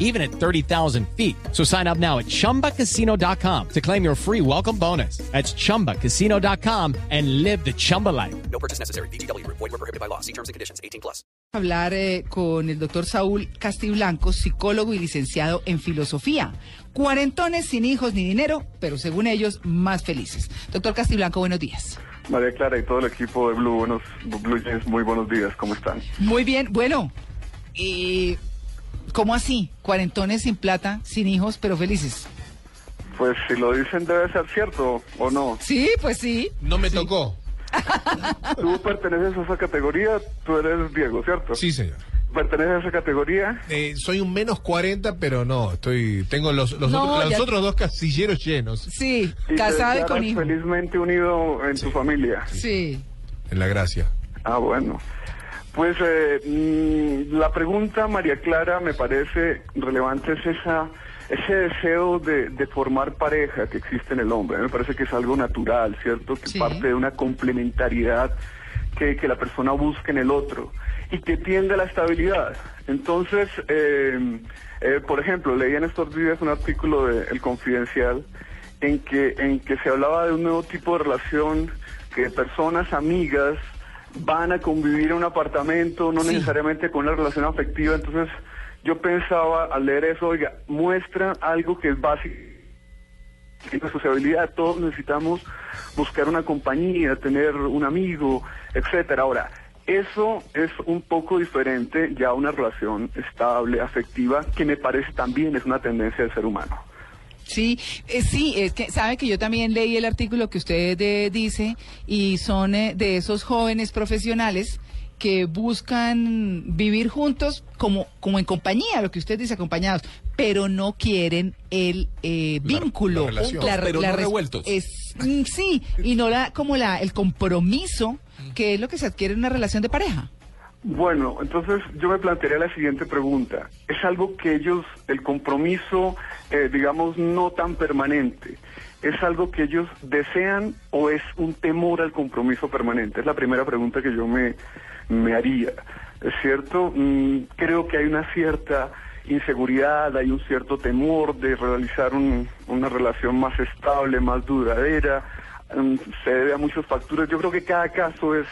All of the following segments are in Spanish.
even at 30,000 feet. So sign up now at chumbacasino.com to claim your free welcome bonus. That's chumbacasino.com and live the Chumba life. No purchase necessary. BGW. Void were prohibited by law. See terms and conditions. 18 plus. hablar eh, con el doctor Saúl Castiblanco, psicólogo y licenciado en filosofía. Cuarentones sin hijos ni dinero, pero según ellos, más felices. Doctor Castiblanco, buenos días. María Clara y todo el equipo de Blue, buenos, Blue Jeans, muy buenos días, ¿cómo están? Muy bien, bueno, y ¿cómo así? Cuarentones sin plata, sin hijos, pero felices. Pues si lo dicen debe ser cierto, ¿o no? Sí, pues sí. No me tocó. Tú perteneces a esa categoría, tú eres Diego, ¿cierto? Sí, señor. ¿Perteneces a esa categoría? Eh, soy un menos 40, pero no, estoy, tengo los, los, No, otros, los ya- otros dos casilleros llenos Sí, Y casado y con hijos. felizmente unido en tu familia. Sí. en la gracia. Ah, bueno. Pues eh, mm, la pregunta, María Clara, me parece relevante es esa ese deseo de, de formar pareja que existe en el hombre. Me parece que es algo natural, ¿cierto? Que Sí. parte de una complementariedad que, que la persona busca en el otro y que tiende a la estabilidad. Entonces, eh, eh, por ejemplo, leí en estos días un artículo de El Confidencial en que, en que se hablaba de un nuevo tipo de relación que personas amigas van a convivir en un apartamento, no Sí. necesariamente con una relación afectiva. Entonces, yo pensaba al leer eso, oiga, muestra algo que es básico en la sociabilidad. Todos necesitamos buscar una compañía, tener un amigo, etcétera. Ahora, eso es un poco diferente ya a una relación estable, afectiva, que me parece también es una tendencia del ser humano. Sí, eh, sí, es que sabe que yo también leí el artículo que usted eh, dice y son eh, de esos jóvenes profesionales que buscan vivir juntos como, como en compañía, lo que usted dice, acompañados, pero no quieren el eh, La- vínculo. la relación. re- pero no revueltos. Es, mm, sí, y no la, como la, el compromiso, que es lo que se adquiere en una relación de pareja. Bueno, entonces yo me plantearía la siguiente pregunta. ¿Es algo que ellos, el compromiso, eh, digamos, no tan permanente, es algo que ellos desean o es un temor al compromiso permanente? Es la primera pregunta que yo me, me haría. ¿Es cierto? Mm, creo que hay una cierta inseguridad, hay un cierto temor de realizar un- una relación más estable, más duradera. Mm, se debe a muchos factores. Yo creo que cada caso es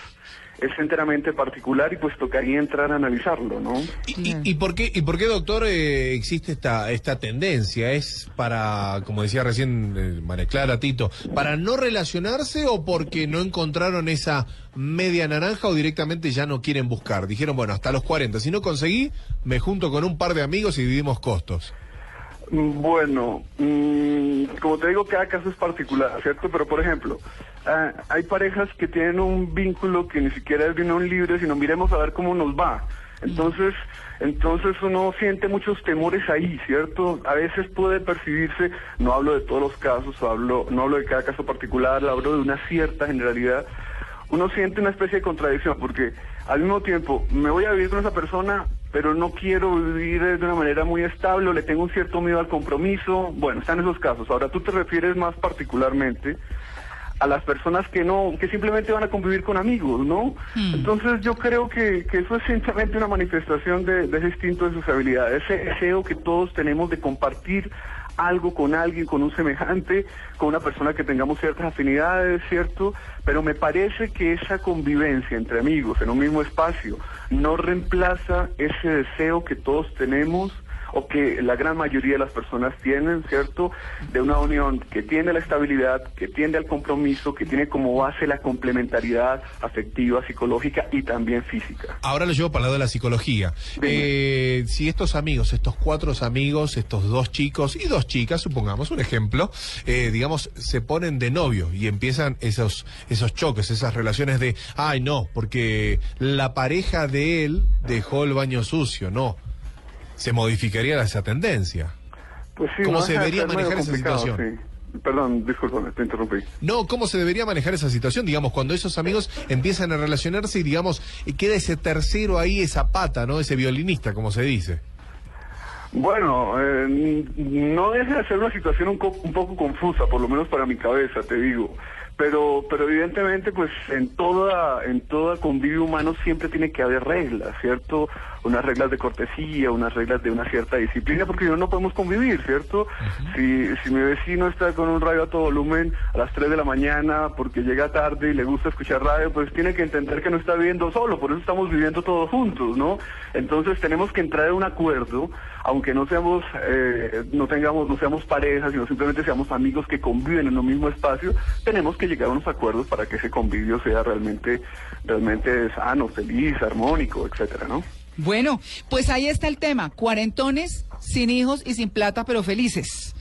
es enteramente particular y pues tocaría entrar a analizarlo, ¿no? ¿Y, y- y por qué, y por qué doctor, eh, existe esta, esta tendencia? ¿Es para, como decía recién eh, María Clara, Tito, para no relacionarse o porque no encontraron esa media naranja o directamente ya no quieren buscar? Dijeron, bueno, hasta los 40, si no conseguí, me junto con un par de amigos y dividimos costos. Mm, Bueno, mm, como te digo, cada caso es particular, ¿cierto? Pero, por ejemplo, ah, hay parejas que tienen un vínculo que ni siquiera es de unión libre, sino miremos a ver cómo nos va. Entonces, entonces uno siente muchos temores ahí, ¿cierto? A veces puede percibirse, no hablo de todos los casos, hablo, no hablo de cada caso particular, hablo de una cierta generalidad. Uno siente una especie de contradicción, porque al mismo tiempo me voy a vivir con esa persona, pero no quiero vivir de una manera muy estable, o le tengo un cierto miedo al compromiso. Bueno, están esos casos. Ahora tú te refieres más particularmente a las personas que no, que simplemente van a convivir con amigos, ¿no? Entonces yo creo que, que eso es simplemente una manifestación de, de ese instinto de sociabilidad, ese deseo que todos tenemos de compartir algo con alguien, con un semejante, con una persona que tengamos ciertas afinidades, ¿cierto? Pero me parece que esa convivencia entre amigos en un mismo espacio no reemplaza ese deseo que todos tenemos o que la gran mayoría de las personas tienen, ¿cierto? De una unión que tiene la estabilidad, que tiende al compromiso, que tiene como base la complementariedad afectiva, psicológica y también física. Ahora lo llevo para el lado de la psicología. Eh, si estos amigos, estos cuatro amigos, estos dos chicos y dos chicas, supongamos un ejemplo, eh, digamos, se ponen de novio y empiezan esos, esos choques, esas relaciones de, ay no, porque la pareja de él dejó el baño sucio, no. Se modificaría esa tendencia. Pues sí, ¿Cómo no se debería manejar esa situación? sí. Perdón, discúlpame, te interrumpí. No, ¿cómo se debería manejar esa situación? Digamos, cuando esos amigos empiezan a relacionarse y, digamos, queda ese tercero ahí, esa pata, ¿no? Ese violinista, como se dice. Bueno, eh, no deja de ser una situación un, co- un poco confusa, por lo menos para mi cabeza, te digo. Pero, pero evidentemente, pues en toda, en toda convivio humano siempre tiene que haber reglas, ¿cierto? Unas reglas de cortesía, unas reglas de una cierta disciplina, porque si no, no podemos convivir, ¿cierto? si, si mi vecino está con un radio a todo volumen a las 3 de la mañana porque llega tarde y le gusta escuchar radio, pues tiene que entender que no está viviendo solo, por eso estamos viviendo todos juntos, ¿no? Entonces tenemos que entrar en un acuerdo, aunque no seamos, eh, no tengamos, no seamos parejas, sino simplemente seamos amigos que conviven en un mismo espacio, tenemos que llegar a unos acuerdos para que ese convivio sea realmente, realmente sano, feliz, armónico, etcétera, ¿no? Bueno, pues ahí está el tema. Cuarentones, sin hijos y sin plata, pero felices.